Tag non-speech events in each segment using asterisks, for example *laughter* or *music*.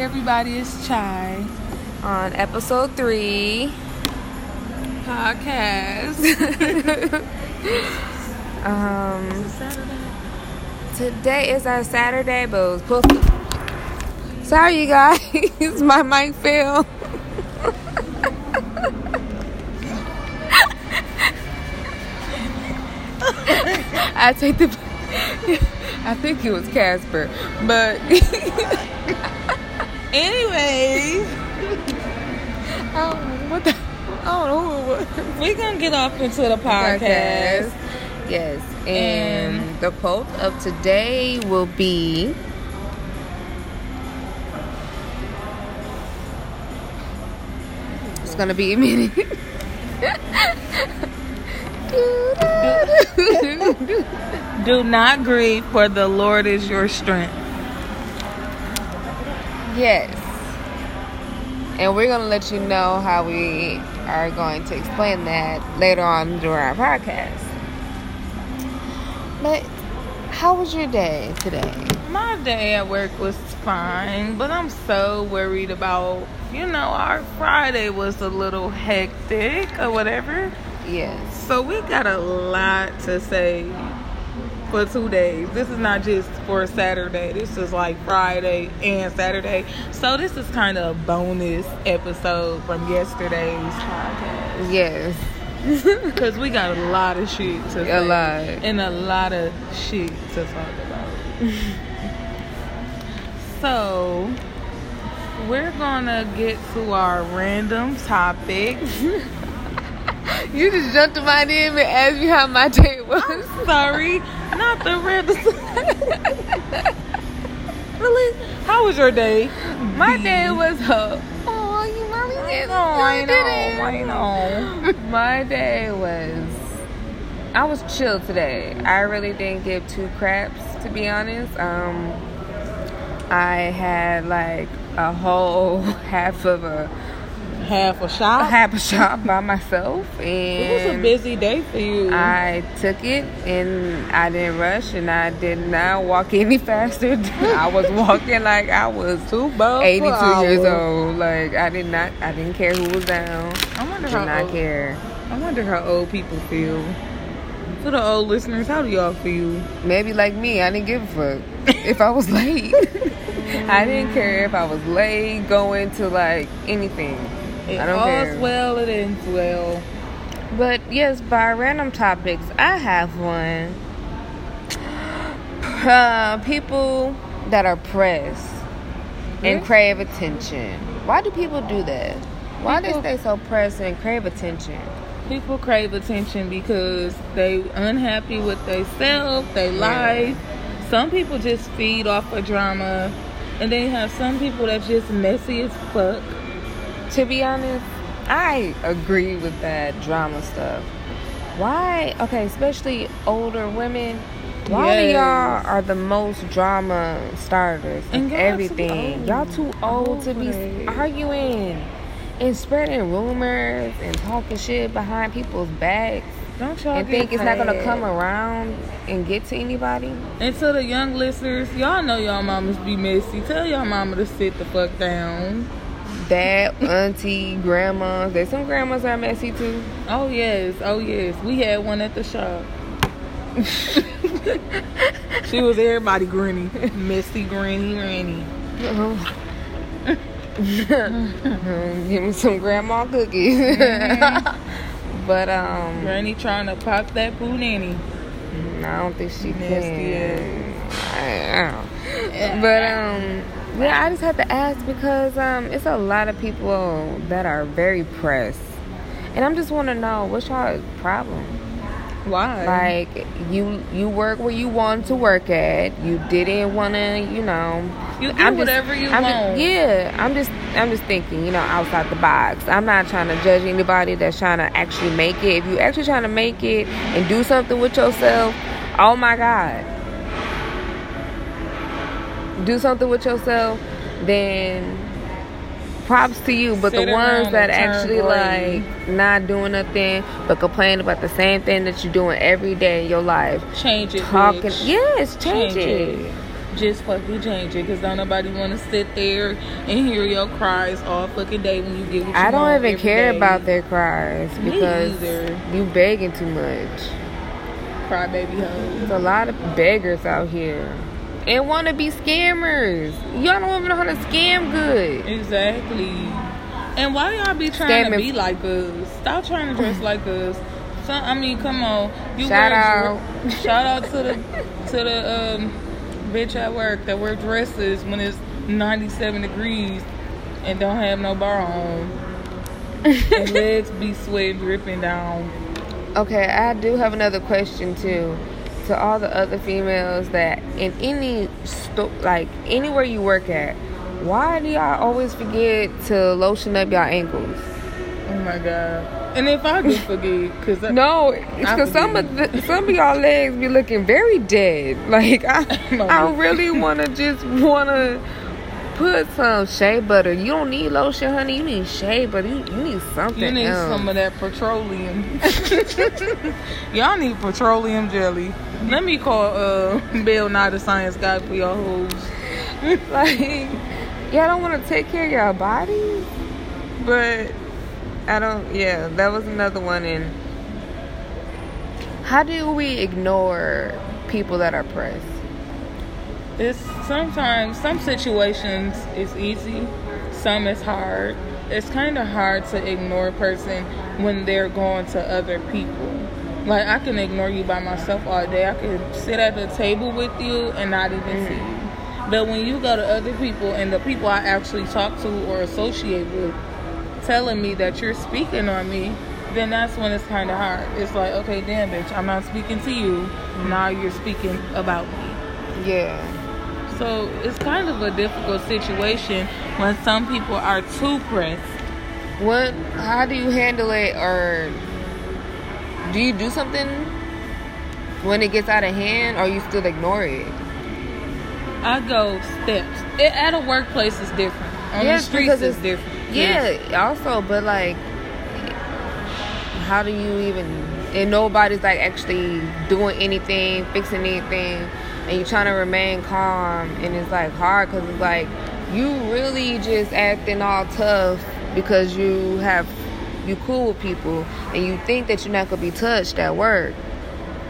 everybody. It's Chai on episode three. podcast. *laughs* Um, today is our Saturday, but it was supposed to. Sorry, you guys, *laughs* my mic fell. *laughs* I take the. I think it was Casper, but Anyways, *laughs* I what the. I don't know who it was. we're gonna get off into the podcast. Yes, and the quote of today will be. It's gonna be a minute. *laughs* Do not grieve, for the Lord is your strength. Yes, and we're gonna let you know how we are going to explain that later on during our podcast. But how was your day today? My day at work was fine, but I'm so worried about, you know, our Friday was a little hectic or whatever. Yes. So we got a lot to say for two days. This is not just for Saturday. This is like Friday and Saturday. So this is kind of a bonus episode from yesterday's podcast. Yes. *laughs* Because we got a lot of shit to. A lot. And a lot of shit to talk about. *laughs* so we're gonna get to our random topics. *laughs* *laughs* You just jumped in my DM and asked me how my day was. Sorry, not the random. *laughs* really? How was your day? My *laughs* day was uh, oh, you mommy did No, I know, I know. My day was I was chill today. I really didn't give two craps to be honest. Um I had like a whole half of a, Half a shop. half a shop by myself and It was a busy day for you. I took it and I didn't rush and I did not walk any *laughs* faster. I was walking like I was *laughs* Two bucks 82 years old. Like I did not, I didn't care who was down. I wonder Did how not old, care. I wonder how old people feel. To the old listeners, how do y'all feel? Maybe like me, I didn't give a fuck if I was *laughs* late. I didn't care if I was late going to like anything. It I don't all's care. well, it ends well. But yes, by random topics, I have one. *gasps* Uh, people that are pressed and crave attention. Why do people do that? Why People- they stay so pressed and crave attention? People crave attention because they unhappy with themselves, they Yeah. life. Some people just feed off of drama, and then you have some people that's just messy as fuck. To be honest, I agree with that drama stuff. Why? Okay, especially older women. Why Yes. y'all are the most drama starters And everything? Y'all too old to be arguing and spreading rumors and talking shit behind people's backs Don't y'all and think it's not gonna come around and get to anybody. And to the young listeners, y'all know y'all mamas be messy. Tell y'all mama to sit the fuck down. Dad, auntie, grandmas. There's some grandmas that are messy too. Oh yes, oh yes. We had one at the shop. *laughs* she was everybody granny. Messy granny granny. *laughs* Give me some grandma cookies. *laughs* but um, Granny trying to pop that poo nanny. I don't think she Nasty can. I don't. But um, yeah, I just had to ask because um, it's a lot of people that are very pressed, and I'm just want to know what's y'all problem. Why? Like you, you work where you want to work at. You didn't want to, you know. You do I'm just- whatever you I'm want. Just, yeah, I'm just, I'm just thinking, you know, outside the box. I'm not trying to judge anybody that's trying to actually make it. If you actually trying to make it and do something with yourself, oh my God, do something with yourself, then props to you. But Sit the ones that actually like not doing nothing but complain about the same thing that you're doing every day in your life, Change it, talking. bitch. Yes, change, it. Just fucking change it, cause don't nobody want to sit there and hear your cries all fucking day when you get what you I don't even care day. about their cries because you begging too much. crybaby hoes. There's a lot of beggars out here and want to be scammers. Y'all don't even know how to scam good. Exactly. And why y'all be trying to be like us? Stop trying to dress like us. Some, I mean, come on. You Shout out. shout out to the to the um, bitch at work that wear dresses when it's 97 degrees and don't have no bra on. and *laughs* legs be sweat dripping down. Okay, I do have another question too. To all the other females that in any sto- like anywhere you work at, why do y'all always forget to lotion up your ankles? Oh my god. And if I do forget, cause I, *laughs* No, because some of the, some of y'all legs be looking very dead. *laughs* Like I, *laughs* No. I really want to just want to put some shea butter. You don't need lotion, honey. You need shea butter. You, you need something You need else. some of that petroleum. Y'all need petroleum jelly. Let me call uh *laughs* Bill Nye the science guy for your hoes. *laughs* like y'all don't want to take care of your bodies but i don't yeah that was another one and how do we ignore people that are pressed It's sometimes some situations it's easy, some it's hard. It's kind of hard to ignore a person when they're going to other people. Like I can ignore you by myself all day. I can sit at the table with you and not even see mm-hmm. you. But when you go to other people and the people I actually talk to or associate with telling me that you're speaking on me, then that's when it's kind of hard. It's like, okay, damn, bitch, I'm not speaking to you. Now you're speaking about me. yeah So it's kind of a difficult situation when some people are too pressed. what how do you handle it or do you do something when it gets out of hand or you still ignore it I go steps. It, at a workplace is different. On Yes, the streets is it's- different. Yeah, also, but like, how do you even? And nobody's like actually doing anything, fixing anything, and you're trying to remain calm, and it's like hard because it's like you really just acting all tough because you have you cool with people, and you think that you're not gonna be touched at work,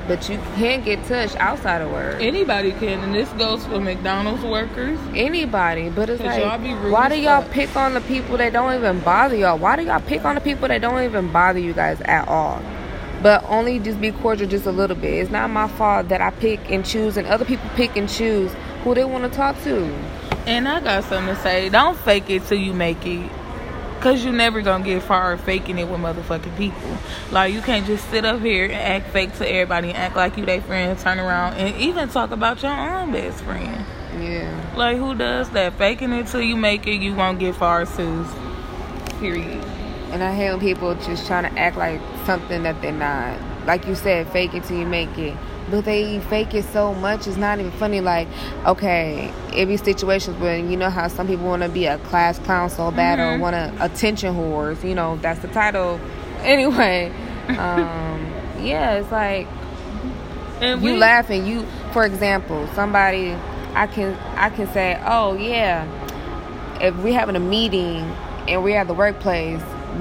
but you can get touched outside of work. Anybody can, and this goes for McDonald's workers. anybody, but it's like, y'all be why do y'all fuck. pick on the people that don't even bother y'all? Why do y'all pick on the people that don't even bother you guys at all? But only just be cordial just a little bit. It's not my fault that I pick and choose, and other people pick and choose who they want to talk to. And I got something to say. Don't fake it till you make it. Cause you never gonna get far faking it with motherfucking people. Like you can't just sit up here and act fake to everybody and act like you their friend, turn around and even talk about your own best friend. Yeah. Like who does that? Faking it till you make it, you won't get far, sis. Period. And I hate when people just trying to act like something that they're not. Like you said, fake it till you make it. But they fake it so much, it's not even funny. Like, okay, it be situations where you know how some people want to be a class clown so bad or Mhm. want to attention whores. You know, that's the title. Anyway, *laughs* um, yeah, it's like And you we, laughing. You, for example, somebody, I can, I can say, oh yeah, if we're having a meeting and we're at the workplace,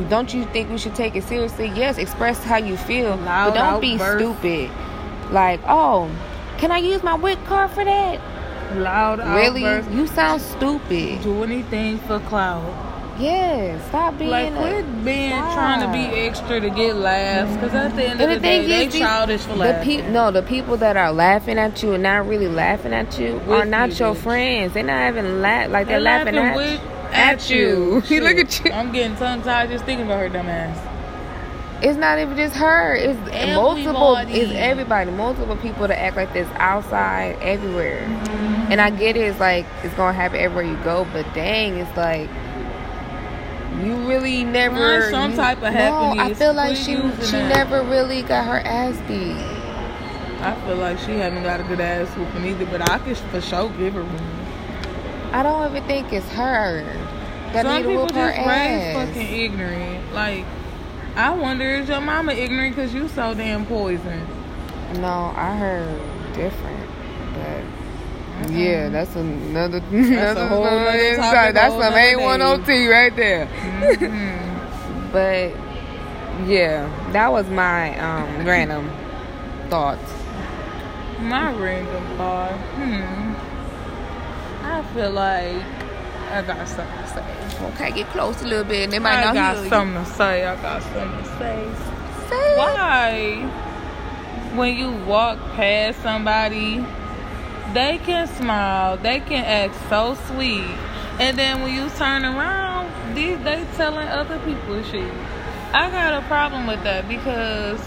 don't you think we should take it seriously? Yes, express how you feel, Loud but don't be outburst. stupid. Like, oh, can I use my WIC card for that? loud really? outbursts, You sound stupid. do anything for clout. Yeah, stop being. Like a- quit being trying to be extra to get laughs. Cause at the end of the, the day, they these- childish for the laughing. pe- no, the people that are laughing at you and not really laughing at you are not you, your bitch. friends. They're not even la- like they're, They're laughing, at, with at you. Shit. *laughs* Look at you. I'm getting tongue tied just thinking about her dumb ass. It's not even just her. It's multiple. Everybody. It's everybody. Multiple people that act like this outside, everywhere. And I get it. It's like it's gonna happen everywhere you go. But dang, it's like you really never. Some you- type of happiness. No, I feel like she she that. never really got her ass beat. I feel like she haven't got a good ass whooping either, but I could for sure give her one. I don't even think it's her. that Some people just raised fucking ignorant. Like, I wonder is your mama ignorant because you so damn poison? No, I heard different, but yeah, that's another. *laughs* a That's whole another nother inside. That's some nother A one day. OT right there. Mhm. But yeah, that was my um, *laughs* random thoughts. My random thought. Hmm. I feel like I got something to say. Okay, get close a little bit, and they might I not hear you. I got something to say. I got something to say. Say. Why, when you walk past somebody, they can smile, they can act so sweet, and then when you turn around, they, they telling other people shit. I got a problem with that because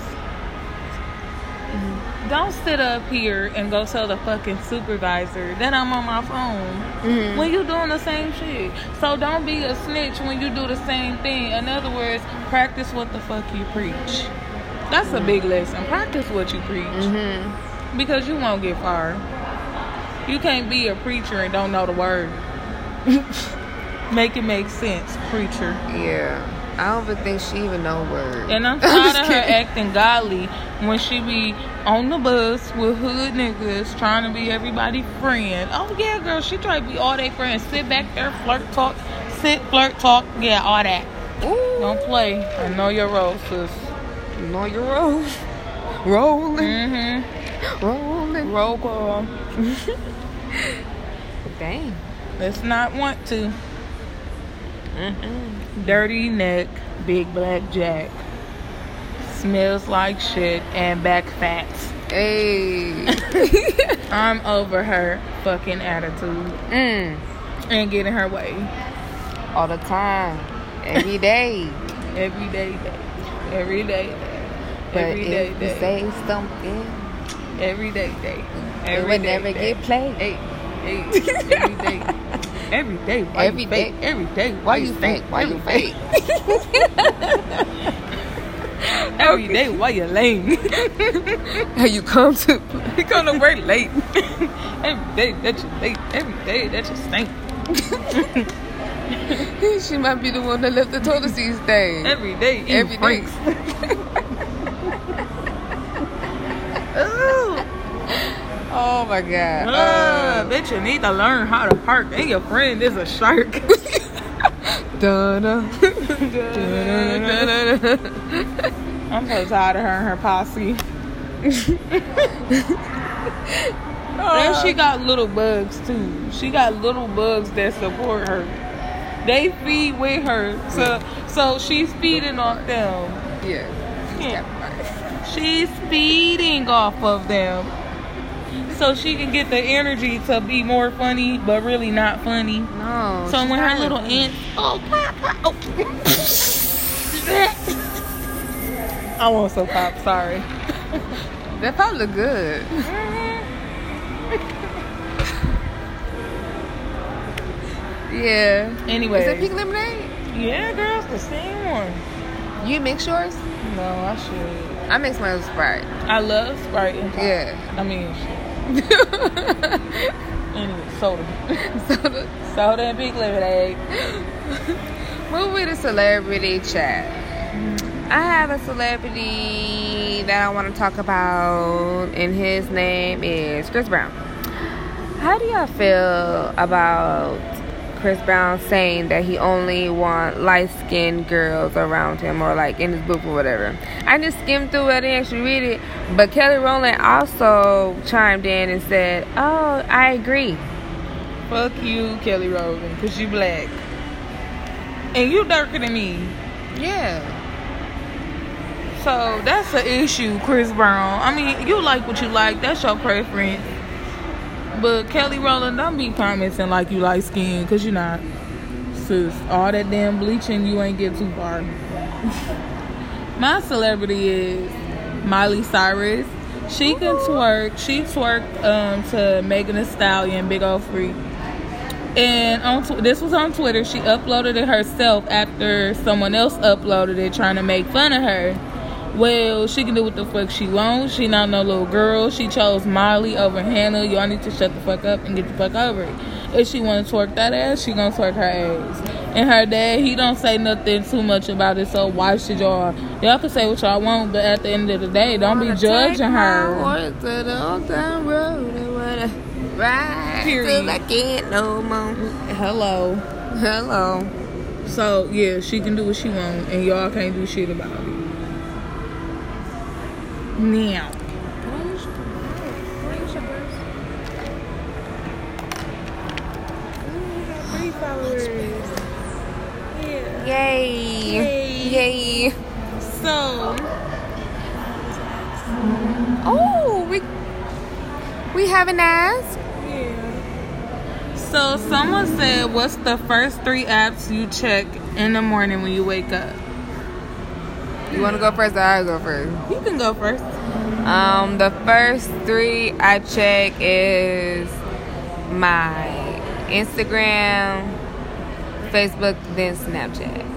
don't sit up here and go tell the fucking supervisor that I'm on my phone Mhm. when you doing the same shit. So don't be a snitch when you do the same thing. In other words, practice what the fuck you preach. That's a big lesson. Practice what you preach Mhm. because you won't get far. You can't be a preacher and don't know the word. *laughs* make it make sense, preacher. Yeah, I don't even think she even know words. And I'm *laughs* tired of her kidding. acting godly when she be on the bus with hood niggas trying to be everybody's friend. Oh yeah, girl, she try to be all their friends. Sit back there, flirt, talk, sit, flirt, talk, yeah, all that. Ooh, Don't play. I know your role, sis. know your roll, rolling, Mm-hmm. rolling. Roll call. *laughs* Dang. Let's not want to. Mm-mm. Dirty neck, big black jack. Smells like shit and back fats. Hey. *laughs* I'm over her fucking attitude mm. and getting her way. All the time, every day. Every day, day. Every day, day. But Every day, if you day. say something, Every day, day. it would day, never day. get played. Hey, hey, every day. *laughs* Every day. Why Every you fake? day. Every day. Why you fake? Why you fake? *laughs* Every day. Why you lame? *laughs* How you come to? *laughs* you come to work late. *laughs* every day that you late. Every day that you stink. she might be the one that left the toilet seat stain. Every day. Every day. Ooh. Oh my god. Ah, Uh, bitch, you need to learn how to park. And your friend is a shark. dun-dun. I'm so tired of her and her posse. and she got little bugs too. She got little bugs that support her. They feed with her, so so she's feeding off them. yeah. Yeah. She's feeding off of them, so she can get the energy to be more funny, but really not funny. No. So when her little ants, oh, oh. *laughs* I want some pop. Sorry. That pop look good. Yeah. Anyway, Is that pink lemonade? yeah, girl, it's the same one. You mix yours? No, I should. I mix mine with Sprite. I love Sprite and pop. Yeah. I mean. *laughs* Anyway, soda, Soda. soda and pink lemonade. Moving to celebrity chat. Mm. I have a celebrity that I want to talk about, and his name is Chris Brown. How do y'all feel about Chris Brown saying that he only want light skinned girls around him or like in his book or whatever? I just skimmed through it, I didn't actually read it, but Kelly Rowland also chimed in and said, "Oh, I agree." Fuck you, Kelly Rowland, cause you black. And you darker than me. Yeah. So that's an issue, Chris Brown. I mean, you like what you like, that's your preference. But Kelly Rowland, don't be commenting like you like skin, cause you're not. Sis, all that damn bleaching, you ain't get too far. *laughs* My celebrity is Miley Cyrus. She can twerk. She twerked um, to Megan Thee Stallion, Big Old Freak. And on tw- this was on Twitter. She uploaded it herself after someone else uploaded it, trying to make fun of her. Well, she can do what the fuck she wants. She not no little girl. She chose Miley over Hannah. Y'all need to shut the fuck up and get the fuck over it. If she want to twerk that ass, she gonna twerk her ass. And her dad, he don't say nothing too much about it. So why should y'all? Y'all can say what y'all want, but at the end of the day, don't be judging her. horse to old town road. Ride Period. I can't no more. Hello. Hello. So yeah, she can do what she want, and y'all can't do shit about it. Now, Yay. Yay. Yay. so Oh, we we haven't asked. so someone said, "What's the first three apps you check in the morning when you wake up?" You want to go first or I go first? You can go first. Um, the first three I check is my Instagram, Facebook, then Snapchat.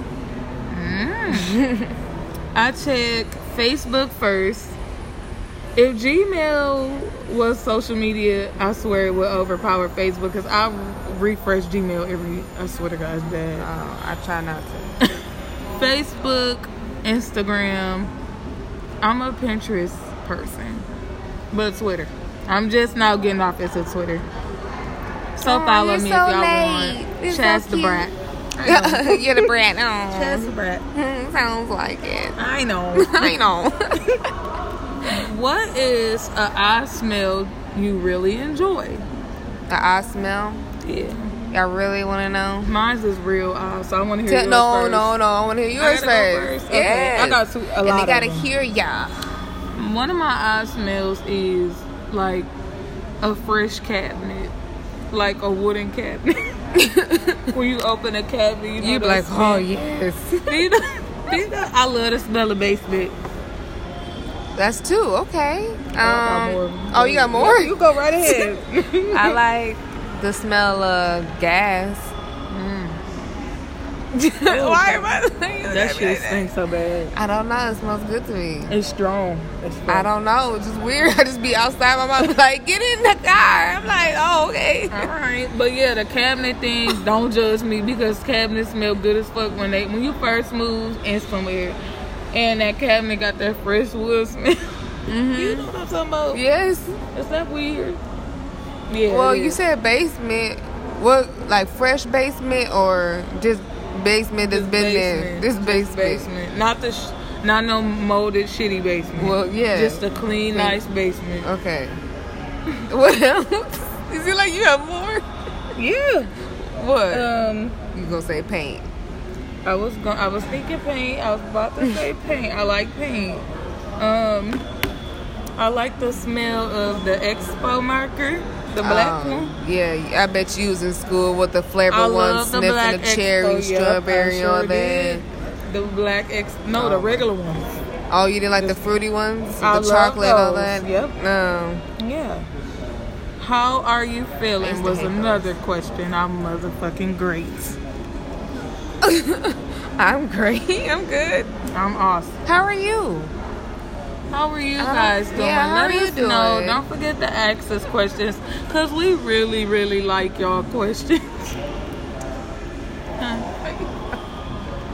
*laughs* I check Facebook first. If Gmail was social media, I swear it would overpower Facebook because I refresh Gmail every. I swear to God, it's bad. Oh, I try not to. *laughs* Facebook, Instagram. I'm a Pinterest person, but Twitter. I'm just now getting off into Twitter. So Oh, follow me so if y'all late. want. You're so the. Brat. *laughs* You're the brat. *laughs* Chaz Oh, the Brat. *laughs* sounds like it. I know. I know. what is a eye smell you really enjoy? the eye smell. Yeah. Y'all really want to know? Mine's is real eye, so I want to hear T- yours no, first. no, no. I want to hear yours first. first? Okay, Yes. I got two- a and lot they gotta hear y'all. One of my eye smells is like a fresh cabinet, like a wooden cabinet. *laughs* when you open a cabinet, you know You be like, smell. oh yes. *laughs* You know, you know, I love the smell of basement. That's two. Okay. Um, I oh, you got more? You go right ahead. *laughs* I like the smell of gas. Mm. *laughs* Why am I that shit stinks so bad. I don't know. It smells good to me. It's strong. It's strong. I don't know. It's just weird. *laughs* I just be outside. My mom be *laughs* like, "Get in the car." I'm like, "Oh, okay." All right, but yeah, the cabinet thing. Don't judge me because cabinets smell good as fuck when they when you first move in somewhere, and that cabinet got that fresh wood smell. You mm-hmm. know what I'm talking about? Yes. Is that weird? Yeah. Well, it you said basement. What, like fresh basement or just basement that's Just been there? This basement. basement, not the, sh- not no molded shitty basement. Well, yeah. just a clean, Clean. nice basement. Okay. *laughs* what else? Is it like you have more? Yeah. What? Um, you gonna say paint? I was going. I was thinking paint. I was about to say *laughs* paint. I like paint. Um, I like the smell of the Expo marker, the black Um, one. Yeah, I bet you was in school with the flavor one, the sniffing black the cherry. Yep, strawberry, and all that. The black X. No, the Oh. regular ones. Oh, you didn't like the fruity ones? I the chocolate and all that? Yep. No. Yeah. How are you feeling? Was hate those. another question. I'm motherfucking great. *laughs* I'm great. *laughs* I'm good. I'm awesome. How are you? How are you guys doing? yeah, how Let are you us know. Don't forget to ask us questions because we really, really like y'all questions. *laughs*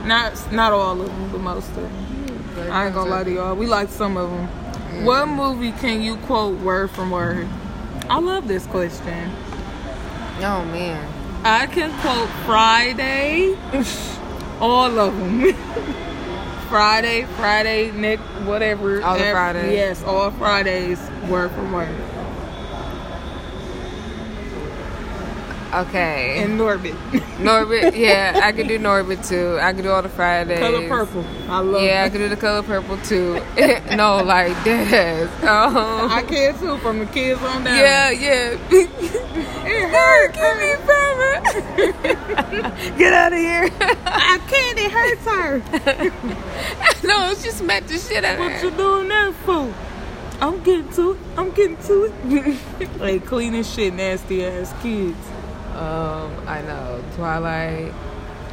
not, not all of them, but most of them. I ain't gonna lie to y'all. We like some of them. What movie can you quote word from word? I love this question. Oh man. I can quote Friday, *laughs* all of them. *laughs* Friday, Friday, Nick, whatever. All the Fridays. Yes, all Fridays, word for word. Okay. And Norbit. Norbit, *laughs* yeah, I could do Norbit too. I could do all the Fridays. Color purple. I love it. Yeah, I it. could do the color purple too. *laughs* no, like this. *laughs* Oh. I can too, from the kids on down. Yeah, yeah. It hurt. Get me it. Get out of here. I can't. It hurts her. no, she smacked the shit out of What you doing that for? I'm getting to it. I'm getting to it. like clean as shit, nasty ass kids. Um, I know. Twilight.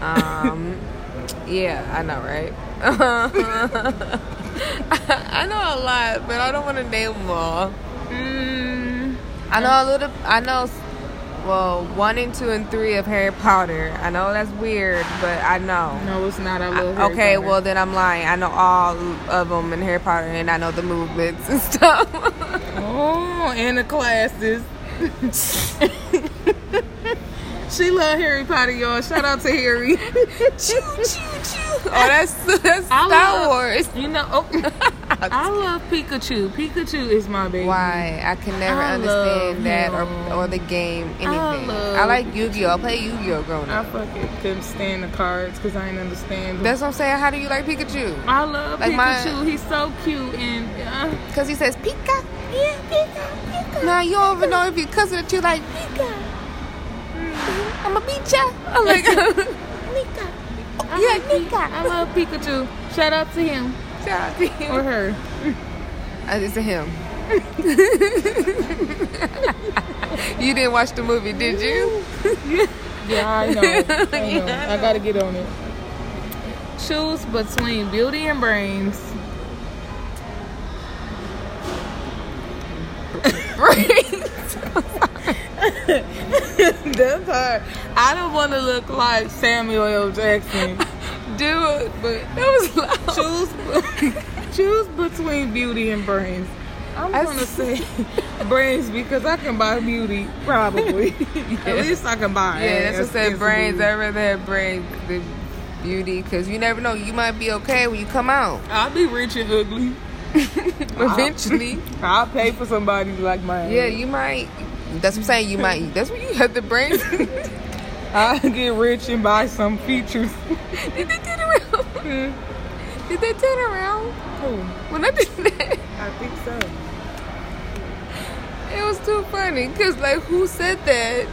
Um, *laughs* yeah, I know, right? *laughs* I know a lot, but I don't want to name them all. Mm, I know a little. I know. well, one and two and three of Harry Potter. I know that's weird, but I know. No, it's not. I love I- Harry okay, Potter. well then I'm lying. I know all of them in Harry Potter, and I know the movements and stuff. *laughs* Oh, and the classes. She love Harry Potter, y'all. Shout out to Harry. *laughs* choo choo choo. Oh, that's that's I Star love- Wars. You know, oh, *laughs* I love Pikachu. Pikachu is my baby. Why? I can never I understand that or, him. or the game, anything. I, love- like Yu-Gi-Oh. I play Yu-Gi-Oh growing up. I fucking couldn't stand the cards because I didn't understand them. That's what I'm saying. How do you like Pikachu? I love Like my- Pikachu. He's so cute and uh, Because he says Pika. Yeah, Pika, Pika. Now you don't even know if your cousin that you like Pika. I'm a beat. *laughs* I'm like, Nika. I Yeah, Pi- Nika. I love Pikachu. Shout out to him Shout out to him. or her. Uh, It's a him. *laughs* you didn't watch the movie, did you? *laughs* Yeah, I know. I know. I gotta get on it. Choose between beauty and brains. brains. *laughs* That's hard. I don't want to look like Samuel L. Jackson. *laughs* Dude, but that was loud. choose *laughs* choose between beauty and brains. I'm I gonna say brains because I can buy beauty probably. At least I can buy. Yeah, that's what said brains. beauty. I'd rather have brains than beauty because you never know. You might be okay when you come out. I'll be rich and ugly. Eventually. I'll pay for somebody like mine. Yeah, you might. That's what I'm saying. You might. Eat. That's when you have the brains. *laughs* I'll get rich and buy some features. *laughs* Did they turn around? Hmm? Did they turn around? Oh, When I did that, I think so. it was too funny. Because, like, who said that?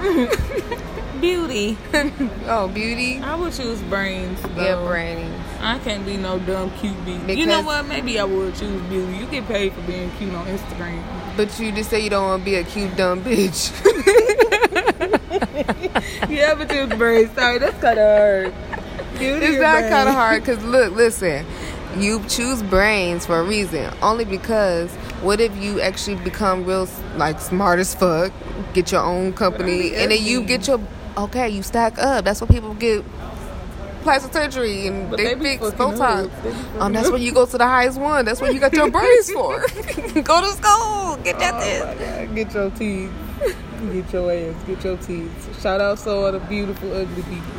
*laughs* Beauty. *laughs* oh, beauty? I would choose brains. Yeah, brains. I can't be no dumb cute bitch. you know what? Maybe I would choose beauty. You get paid for being cute on Instagram. But you just say you don't want to be a cute, dumb bitch. *laughs* yeah, but choose brains. Sorry, that's kind of hard. Beauty It's not kind of hard *laughs* because look, listen, you choose brains for a reason. Only because what if you actually become real like smart as fuck, get your own company, and then you get your okay, you stack up. That's what people get plastic surgery and But they, they fix Botox. up. They be fucking Um, that's when you go to the highest one. That's what you got your *laughs* brains for. *laughs* go to school, get that Oh God. Get your teeth. Get your ass. Get your teeth. Shout out to all the beautiful, ugly people.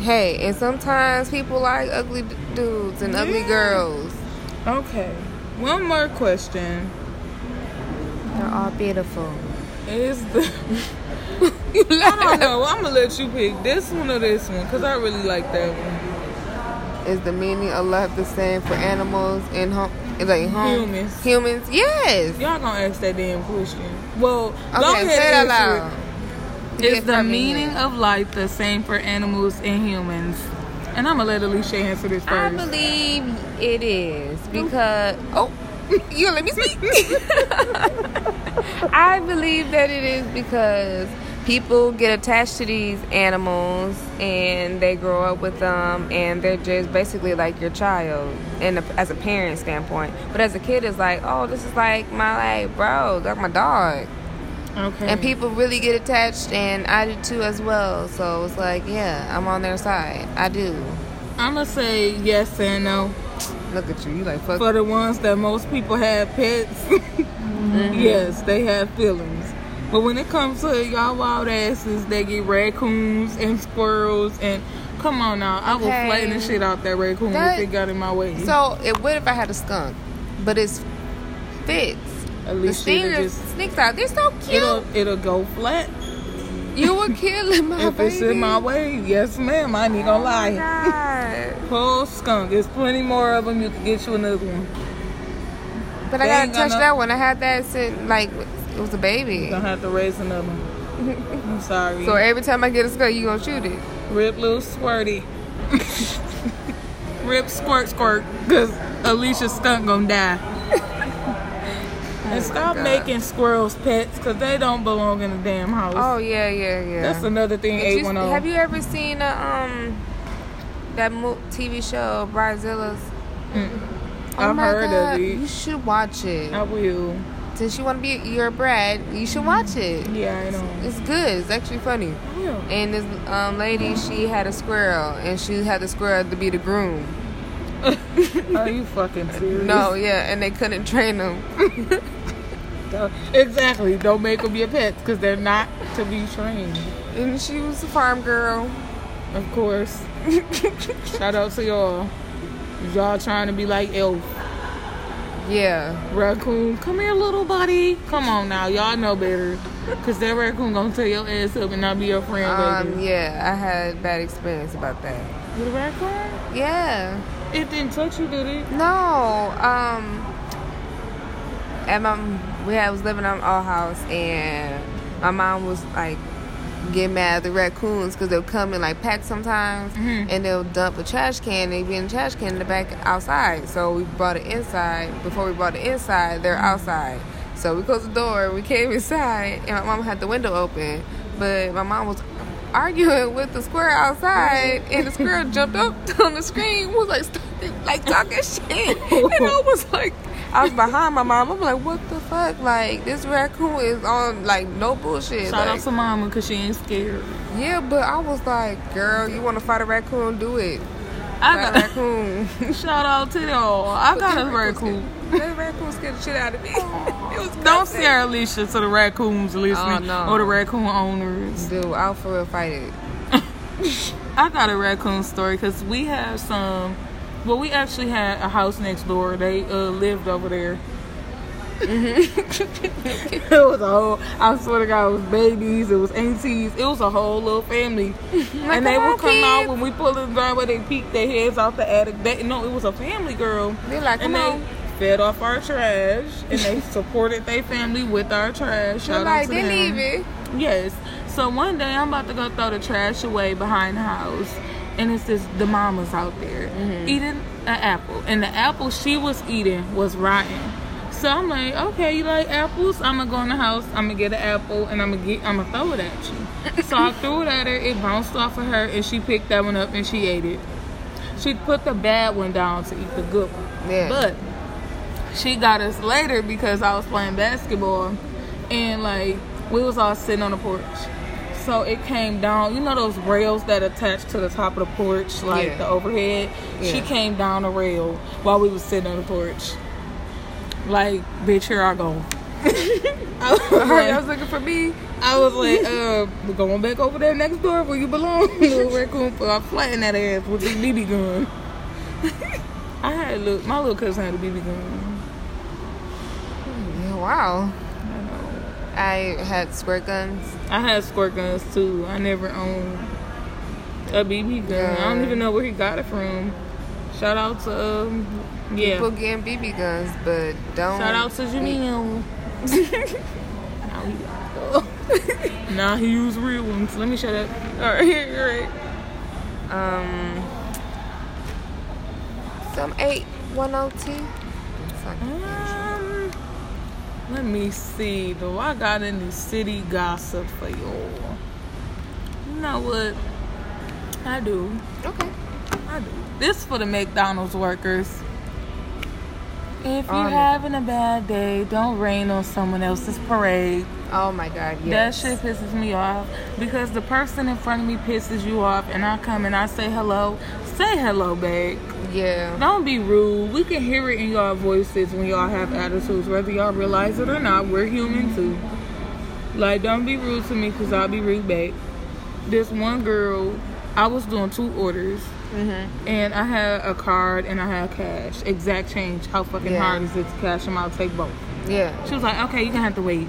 Hey, and sometimes people like ugly dudes and ugly girls. Okay. One more question. They're all beautiful. Is the *laughs* You I don't know. I'm gonna let you pick this one or this one because I really like that one. Is the meaning of love the same for animals and home? Like home Humans. Humans, yes. Y'all gonna ask that damn question? Well, go Okay, ahead say it out and loud. it. Is the meaning yeah. of life the same for animals and humans? And I'm gonna let Alicia answer this first. I believe it is because oh, *laughs* you let me speak? *laughs* I believe that it is because people get attached to these animals and they grow up with them and they're just basically like your child and as a parent standpoint. But as a kid, it's like, oh, this is like my like bro, like my dog. okay. And people really get attached, and I do too as well. So it's like, yeah, I'm on their side. I do. I'm gonna say yes and no. Look at you, you like fuck. For the ones that most people have pets, *laughs* Mm-hmm. yes, they have feelings. But when it comes to y'all wild asses, they get raccoons and squirrels and come on now, I will Okay. flay the shit out that raccoon That- if it got in my way. So, it, would if I had a skunk, but it's fits? At least it'll stingers, just sneaks out. They're so cute. it'll it'll go flat. You were killing my if baby. it's in my way, yes ma'am, I ain't gonna Oh lie. God. *laughs* Whole skunk. There's plenty more of them. You can get you another one. But I gotta touch got no- that one. I had that since like it was a baby. Gonna have to raise another one. *laughs* I'm sorry. So every time I get a skunk, you gonna shoot it? Rip little squirty. *laughs* Rip squirt squirt. Cause Alicia's skunk gonna die. And stop God. making squirrels pets cause they don't belong in a damn house. Oh yeah, yeah, yeah. That's another thing 810. have you ever seen uh, um that TV show Bridezillas? Mm. Oh I've heard God, of it. You should watch it. I will. since you want to be your Brad, you should watch it. Yeah, I know. It's good. It's actually funny. Yeah. And this um, lady, she had a squirrel, and she had the squirrel to be the groom. *laughs* Are you fucking *laughs* serious? No, yeah, and they couldn't train them. *laughs* Don't- *laughs* Exactly. Don't make them your pets because they're not to be trained. And she was a farm girl. Of course. *laughs* Shout out to y'all. Y'all trying to be like Elf. Yeah. Raccoon, come here, little buddy. Come on now. Y'all know better. Because that raccoon going to tear your ass up and not be your friend Um, later. yeah, I had bad experience about that. With a raccoon? Yeah. It didn't touch you, did it? No. Um. At my we had was living on our old house, and my mom was like get mad at the raccoons because they'll come in like packs sometimes, Mhm. and they'll dump a trash can. They be in the trash can in the back outside. So we brought it inside. Before we brought it inside, they're outside. So we closed the door. We came inside, and my mom had the window open, but my mom was arguing with the squirrel outside, and the squirrel *laughs* jumped up *laughs* on the screen, was like started, like talking shit, and I was like. I was behind my mom. I'm like, what the fuck? Like, this raccoon is on, like, no bullshit. Shout like, out to mama because she ain't scared. yeah, but I was like, girl, you want to fight a raccoon? Do it. I Fight a got *laughs* raccoon. Shout out to y'all. I But got a raccoon. scared- That raccoon scared the shit out of me. it was *laughs* Don't scare Alicia to the raccoons listening Oh, no. or the raccoon owners. Dude, I'll for real fight it. *laughs* I got a raccoon story because we have some. Well, we actually had a house next door. They uh, lived over there. *laughs* it was a whole. I swear to God, it was babies. It was aunties. It was a whole little family. and they would come out when we pulled in the driveway. They peeked their heads off the attic. They, no, it was a family girl. They're like, and come they on. fed off our trash, and they *laughs* supported their family with our trash. Shout out to they them. leave it. Yes. So one day I'm about to go throw the trash away behind the house, and it's this the mama's out there Mm-hmm. eating an apple, and the apple she was eating was rotten. So I'm like, okay, you like apples? I'm gonna go in the house. I'm gonna get an apple, and I'm gonna get. I'm gonna throw it at you. so I threw it at her. It bounced off of her, and she picked that one up and she ate it. She put the bad one down to eat the good one. Yeah. But she got us later because I was playing basketball and like we was all sitting on the porch. So it came down, you know those rails that attach to the top of the porch, like Yeah. the overhead. She came down the rail while we was sitting on the porch. Like, bitch, here I go. *laughs* I was I like, was looking for me. I was like, uh, we're going back over there next door where you belong. *laughs* Little raccoon, for I flattened that ass with the BB gun. *laughs* I had a little, my little cousin had a BB gun. Yeah, wow. I had squirt guns. I had squirt guns too. I never owned a BB gun. I don't even know where he got it from. Shout out to um, yeah. People getting BB guns, but don't. Shout out to Jamil. *laughs* now he got Now he use real ones. Let me shut up. All right, *laughs* you're right. Um. Some eight one O T. Um, let me see. Do I got any city gossip for y'all? You know what? I do. Okay. I do. This for the McDonald's workers. If you're having a bad day, don't rain on someone else's parade. Oh my God. Yes. That shit pisses me off because the person in front of me pisses you off, and I come and I say hello. Say hello back. Yeah. Don't be rude. We can hear it in y'all voices when y'all have attitudes, whether y'all realize it or not. We're human too. Like, don't be rude to me because I'll be rude back. This one girl, I was doing two orders, Mm-hmm. and I had a card and I had cash. Exact change. How fucking Yeah. hard is it to cash them out? Take both. Yeah. She was like, okay, you're gonna have to wait.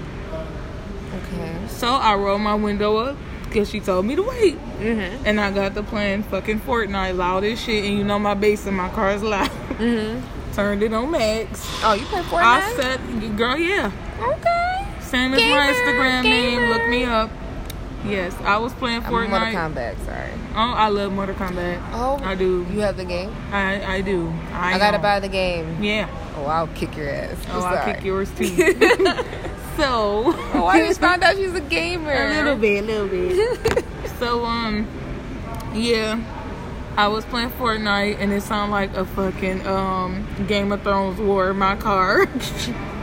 Okay. So I rolled my window up because she told me to wait. Mm-hmm. And I got to playing fucking Fortnite loud as shit. And you know my bass in my car is loud. Mm-hmm. *laughs* Turned it on max. Oh, you play Fortnite? I said, girl, yeah. Okay. Same as my Gamer, Instagram name. Look me up. Yes, I was playing I'm Mortal Fortnite. Kombat. Sorry. Oh, I love Mortal Kombat. Oh. I do. You have the game? I I do. I, I, gotta buy the game. Yeah. Oh, I'll kick your ass. Oh, Sorry. I'll kick yours too. *laughs* *laughs* so. Oh, I just found out she's a gamer. *laughs* A little bit, a little bit. *laughs* so um, yeah, I was playing Fortnite and it sounded like a fucking um Game of Thrones war in my car. *laughs*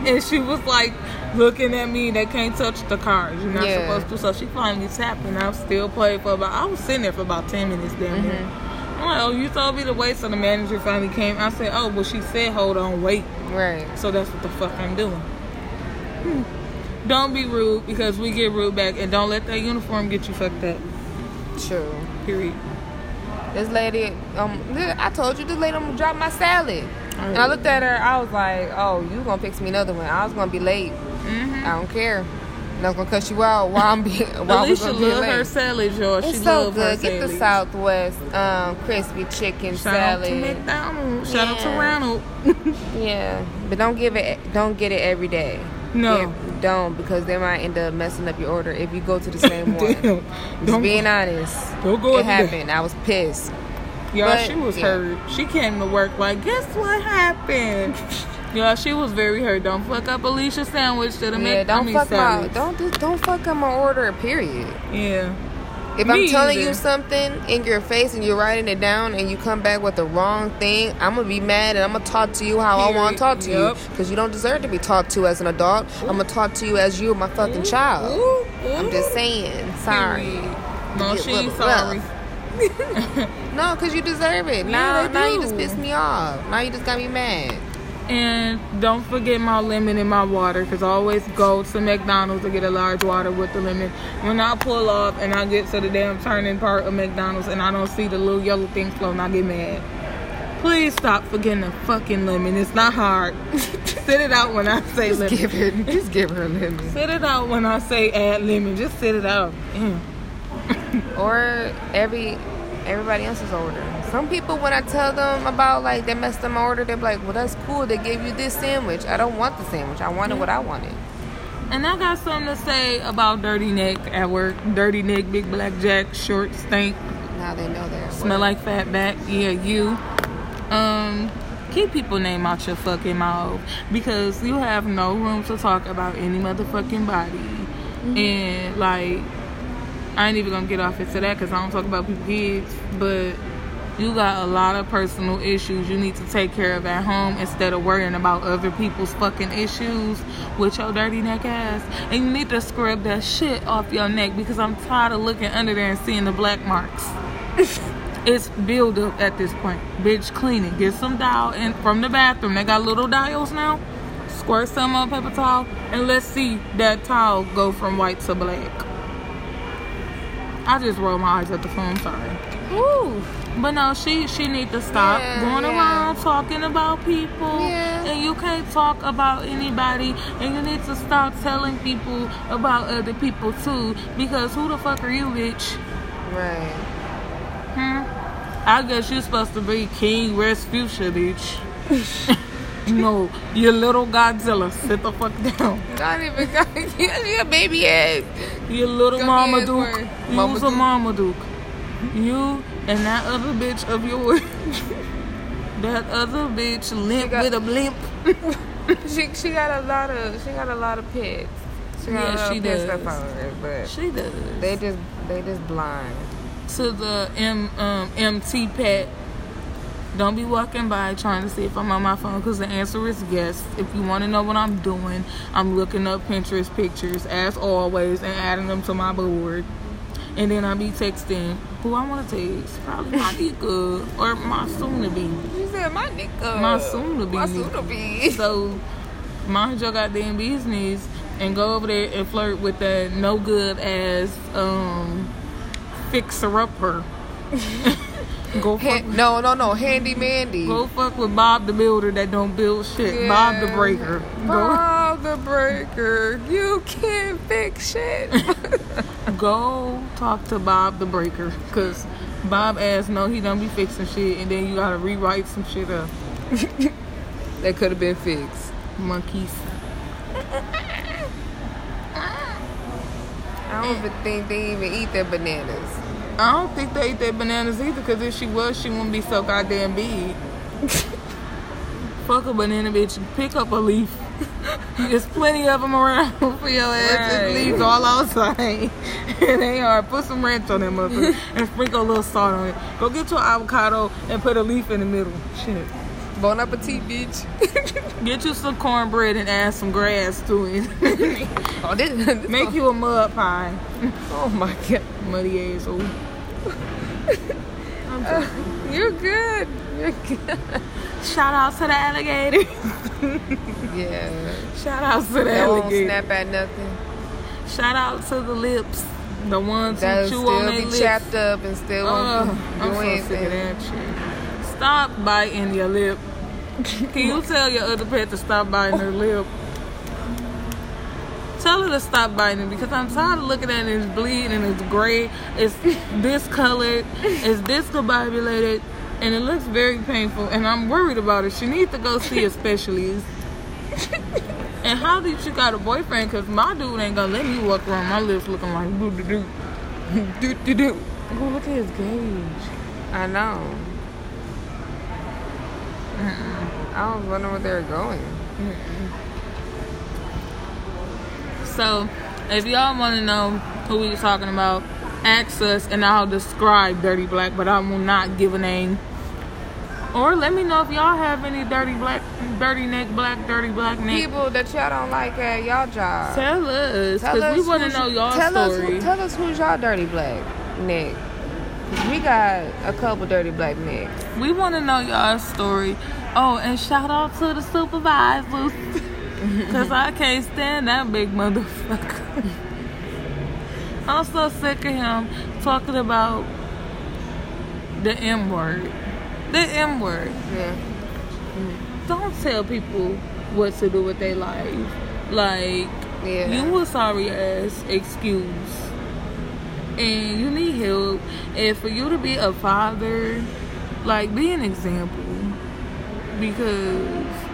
and she was like looking at me. They can't touch the cars. You're not Yeah. supposed to. So she finally tapped, and I was still played for about. I was sitting there for about ten minutes. Damn. Mm-hmm. I'm like, oh, you told me to wait. So the manager finally came. I said, oh, well, she said, hold on, wait. Right. So that's what the fuck I'm doing. Hmm. Don't be rude because we get rude back, and don't let that uniform get you fucked up. True. Period. This lady, um, I told you this lady um, drop my salad. And I looked at her, I was like, oh, you gonna fix me another one. I was gonna be late. Mm-hmm. I don't care. And I was gonna cut you out while I'm being *laughs* while Alicia gonna be love late. her salad, y'all. She it's so love her good. Get the. Southwest um, crispy chicken Shout out to salad. McDonald's. Shout out to Ronald. *laughs* Yeah, but don't give it. Don't get it every day. No. Yeah, don't because they might end up messing up your order if you go to the *laughs* same one. Just Don't being honest. Don't go It happened. I was pissed. Y'all, But, she was yeah. hurt. She came to work like, guess what happened? *laughs* Y'all, she was very hurt. Don't fuck up Alicia's sandwich to the Yeah, Mc- don't fuck my don't do, don't fuck up my order. Period. Yeah. If Me I'm telling either. you something in your face and you're writing it down and you come back with the wrong thing, I'm gonna be mad and I'm gonna talk to you how I want to talk to Yup. you because you don't deserve to be talked to as an adult. I'm gonna talk to you as you're my fucking child. Ooh, I'm just saying. Sorry. Period. No, Get she a ain't little sorry. *laughs* No, because you deserve it. Now, they now you just pissed me off. Now you just got me mad. And don't forget my lemon in my water because I always go to McDonald's to get a large water with the lemon. When I pull up and I get to the damn turning part of McDonald's and I don't see the little yellow thing floating, I get mad. Please stop forgetting the fucking lemon. It's not hard. *laughs* sit it out when I say Just lemon. give her, just give her a lemon. Sit it out when I say add lemon. Just sit it out. Or every everybody else's order. Some people, when I tell them about like they messed up my order, they're like, "Well, that's cool. They gave you this sandwich. I don't want the sandwich. I wanted what I wanted." And I got something to say about dirty neck at work. Dirty neck, big black jack, short stink, Now they know they're Smell like fat back. Yeah, you. Um, keep people name out your fucking mouth because you have no room to talk about any motherfucking body. And like, I ain't even gonna get off into that because I don't talk about people's kids, but. You got a lot of personal issues you need to take care of at home instead of worrying about other people's fucking issues with your dirty neck ass. And you need to scrub that shit off your neck because I'm tired of looking under there and seeing the black marks. *laughs* It's build up at this point. Bitch, clean it. Get some dial in from the bathroom. They got little dials now. Squirt some on paper towel and let's see that towel go from white to black. I just roll my eyes at the phone. Sorry, Ooh. But no, she she need to stop Yeah, going yeah. around talking about people. Yeah. And you can't talk about anybody. And you need to stop telling people about other people too. Because who the fuck are you, bitch? Right. Hmm? I guess you're supposed to be King Rasputia, bitch. *laughs* no, you little Godzilla. Sit the fuck down. Not even got you a baby head. You little Mama Duke. You's a. Mama Duke. You and that other bitch of yours. *laughs* that other bitch limp got- with a blimp. *laughs* She she got a lot of she got a lot of pets. She got Yeah, a lot she does. stuff on her, but She does. they just they just blind. to the M um, MT pet. Don't be walking by trying to see if I'm on my phone because the answer is yes. If you want to know what I'm doing, I'm looking up Pinterest pictures as always and adding them to my board. And then I'll be texting who I want to text. Probably my *laughs* nigga or my soon to be. You said my nigga. My soon to be. My soon to be. So mind your goddamn business and go over there and flirt with that no good ass um fixer upper. *laughs* go fuck Ha- no, no, no. Handy Mandy. Go fuck with Bob the Builder that don't build shit. Bob the Breaker. Go Bob the Breaker. You can't fix shit. *laughs* go talk to Bob the Breaker. Cause Bob ass no, he don't be fixing shit and then you gotta rewrite some shit up. *laughs* that could have been fixed. Monkeys. I don't even think they even eat their bananas. I don't think they eat their bananas either cause if she was she wouldn't be so goddamn big. *laughs* Fuck a banana bitch. Pick up a leaf. There's plenty of them around *laughs* for your ass. Right. Just leaves all outside. *laughs* and they are. Put some ranch on them motherfuckers and sprinkle a little salt on it. Go get your avocado and put a leaf in the middle. Shit. Bon appetit, bitch. Get you some cornbread and add some grass to it. oh, this, this Make you a mud pie. Oh my god. Muddy asshole. Uh, *laughs* you're good. You're good. Shout out to the alligator. Yeah. Shout out to the That won't snap at nothing. Shout out to the lips. The ones who chew still on their be lips. chapped up and still won't do I'm so anything. sick of that shit. Stop biting your lip. Can you *laughs* tell your other pet to stop biting her lip? Tell her to stop biting it because I'm tired of looking at it. It's bleeding and it's gray. It's *laughs* discolored. It's discombobulated. And it looks very painful. And I'm worried about it. She needs to go see a specialist. *laughs* and how did you got a boyfriend? Because my dude ain't going to let me walk around my lips looking like doo doo doo. *laughs* doo do, do. Go look at his gauge. I know. I was wondering where they were going. So, if y'all want to know who we talking about, ask us and I'll describe Dirty Black, but I will not give a name. Or let me know if y'all have any dirty black, dirty neck black, dirty black neck. People that y'all don't like at y'all job. Tell us, because we want to know y'all tell story. who- tell us who's y'all dirty black Nick. We got a couple dirty black nicks. we want to know y'all story. Oh, and shout out to the supervisors, *laughs* *laughs* because I can't stand that big motherfucker. *laughs* I'm so sick of him talking about the M word. The M word. Yeah. Don't tell people what to do with their life. Like, Yeah. you were sorry ass excuse. And you need help. And for you to be a father, like, be an example. Because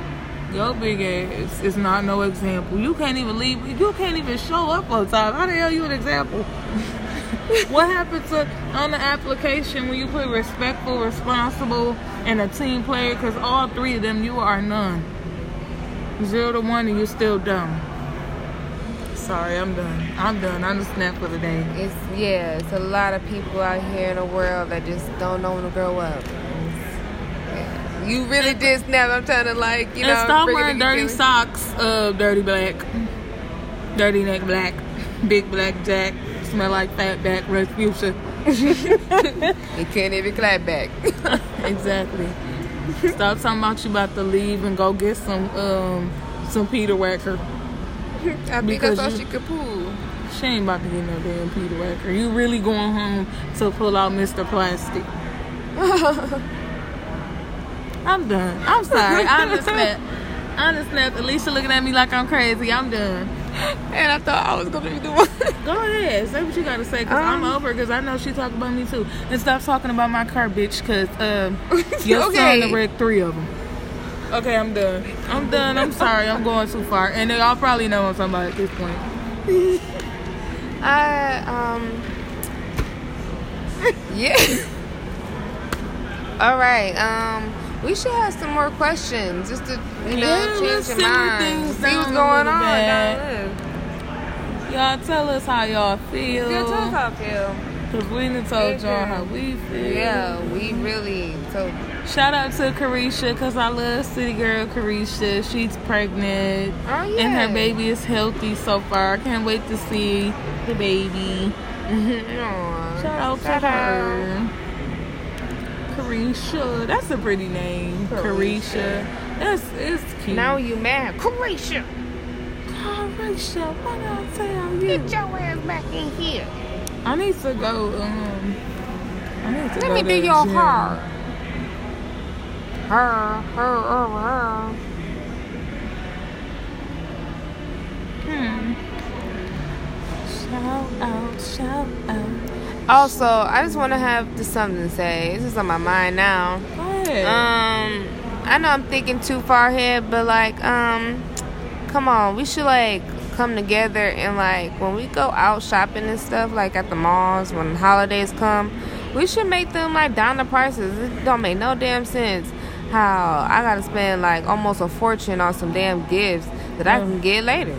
your big ass is not no example. You can't even leave. You can't even show up on time. How the hell you an example? *laughs* what happened to on the application when you put respectful, responsible, and a team player? Because all three of them, you are none. Zero to one, and you're still dumb. Sorry, I'm done. I'm done. I'm just snapped for the day. It's yeah, it's a lot of people out here in the world that just don't know when to grow up. You really did snap. I'm trying to like, you know, and stop wearing dirty together. socks. Uh, dirty black, dirty neck black, big black jack. Smell like fat back Rasputia. *laughs* You can't even clap back. *laughs* exactly. Stop talking about you about to leave and go get some um some Peter Wacker. I think Because that's all you- she could pull. She ain't about to get no damn Peter Wacker. You really going home to pull out Mr. Plastic? *laughs* I'm done. I'm sorry. I *laughs* understand. I understand. Alicia looking at me like I'm crazy. I'm done. And I thought I was gonna be the one. Go ahead. Say what you gotta say, cause I'm Um, over. Cause I know she talking about me too. And stop talking about my car, bitch. Cause um, *laughs* your Okay. son wrecked three of them. Okay, I'm done. I'm done. I'm sorry. I'm going too far. And they all probably know I'm about at this point. *laughs* I um yeah. All right. Um, we should have some more questions just to you know Yeah, change your mind. things See what's going on. bit. down there. Y'all tell us how y'all feel. Yeah, tell us how it feel. Cause we done told y'all how we feel. Yeah, we really told. Shout out to Caresha, cause I love City Girl Caresha. She's pregnant. Oh yeah. And her baby is healthy so far. I can't wait to see the baby. *laughs* Shout out to shout her. Caresha. That's a pretty name. Caresha. Caresha. That's it's cute. Now you mad, Croatia? Caresha, what I tell you? Get your ass back in here. I need to go. Um, I need to Let go me to do the your gym. hair. Her, her, her, her. Hmm. Shout out, shout out. Also, I just want to have just something to say. This is on my mind now. Ahead. Um, I know I'm thinking too far ahead, but like, um, come on, we should like come together and like when we go out shopping and stuff, like at the malls when holidays come, we should make them like down the prices. It don't make no damn sense how I gotta spend like almost a fortune on some damn gifts that I can get later.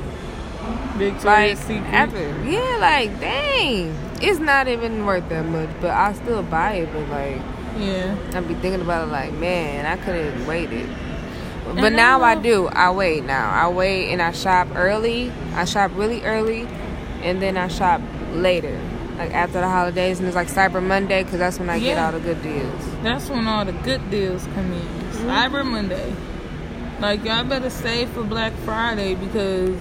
Victoria's Like Secret. after, yeah, like dang, it's not even worth that much, but I still buy it. But like, Yeah. I'd be thinking about it like, man, I could have waited. But And now I love- do. I wait now. I wait and I shop early. I shop really early, and then I shop later, like after the holidays, and it's like Cyber Monday because that's when I get all the good deals. That's when all the good deals come in. Mm-hmm. Cyber Monday. Like y'all better save for Black Friday because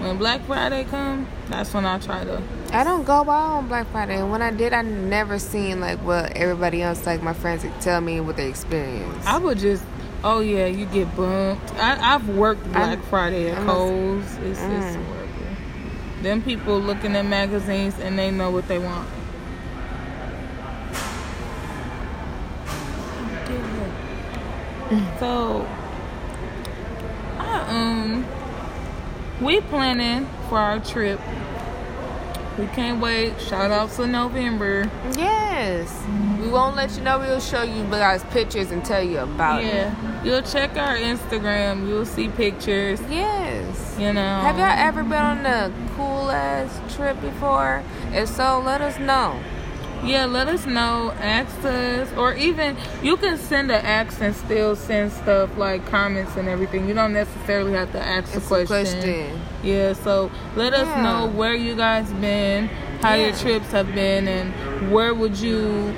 when Black Friday come, that's when I try to. I don't go out on Black Friday, and when I did, I never seen like what everybody else, like my friends, tell me what they experienced. I would just. Oh yeah, you get bumped. I, I've worked Black I'm- Friday at Kohl's. It's, it's Mm. horrible. Them people looking at magazines and they know what they want. So, I, um, we planning for our trip. We can't wait. Shout out to November. yes, we won't let you know. We'll show you guys pictures and tell you about it. Yeah, you'll check our Instagram. You'll see pictures. Yes. You know. Have y'all ever been on a cool ass trip before? If so, let us know. Yeah, let us know. Ask us, or even you can send an ask and still send stuff like comments and everything. You don't necessarily have to ask a It's a question. question. Yeah, so let us Yeah. know where you guys been, how your trips have been, and where would you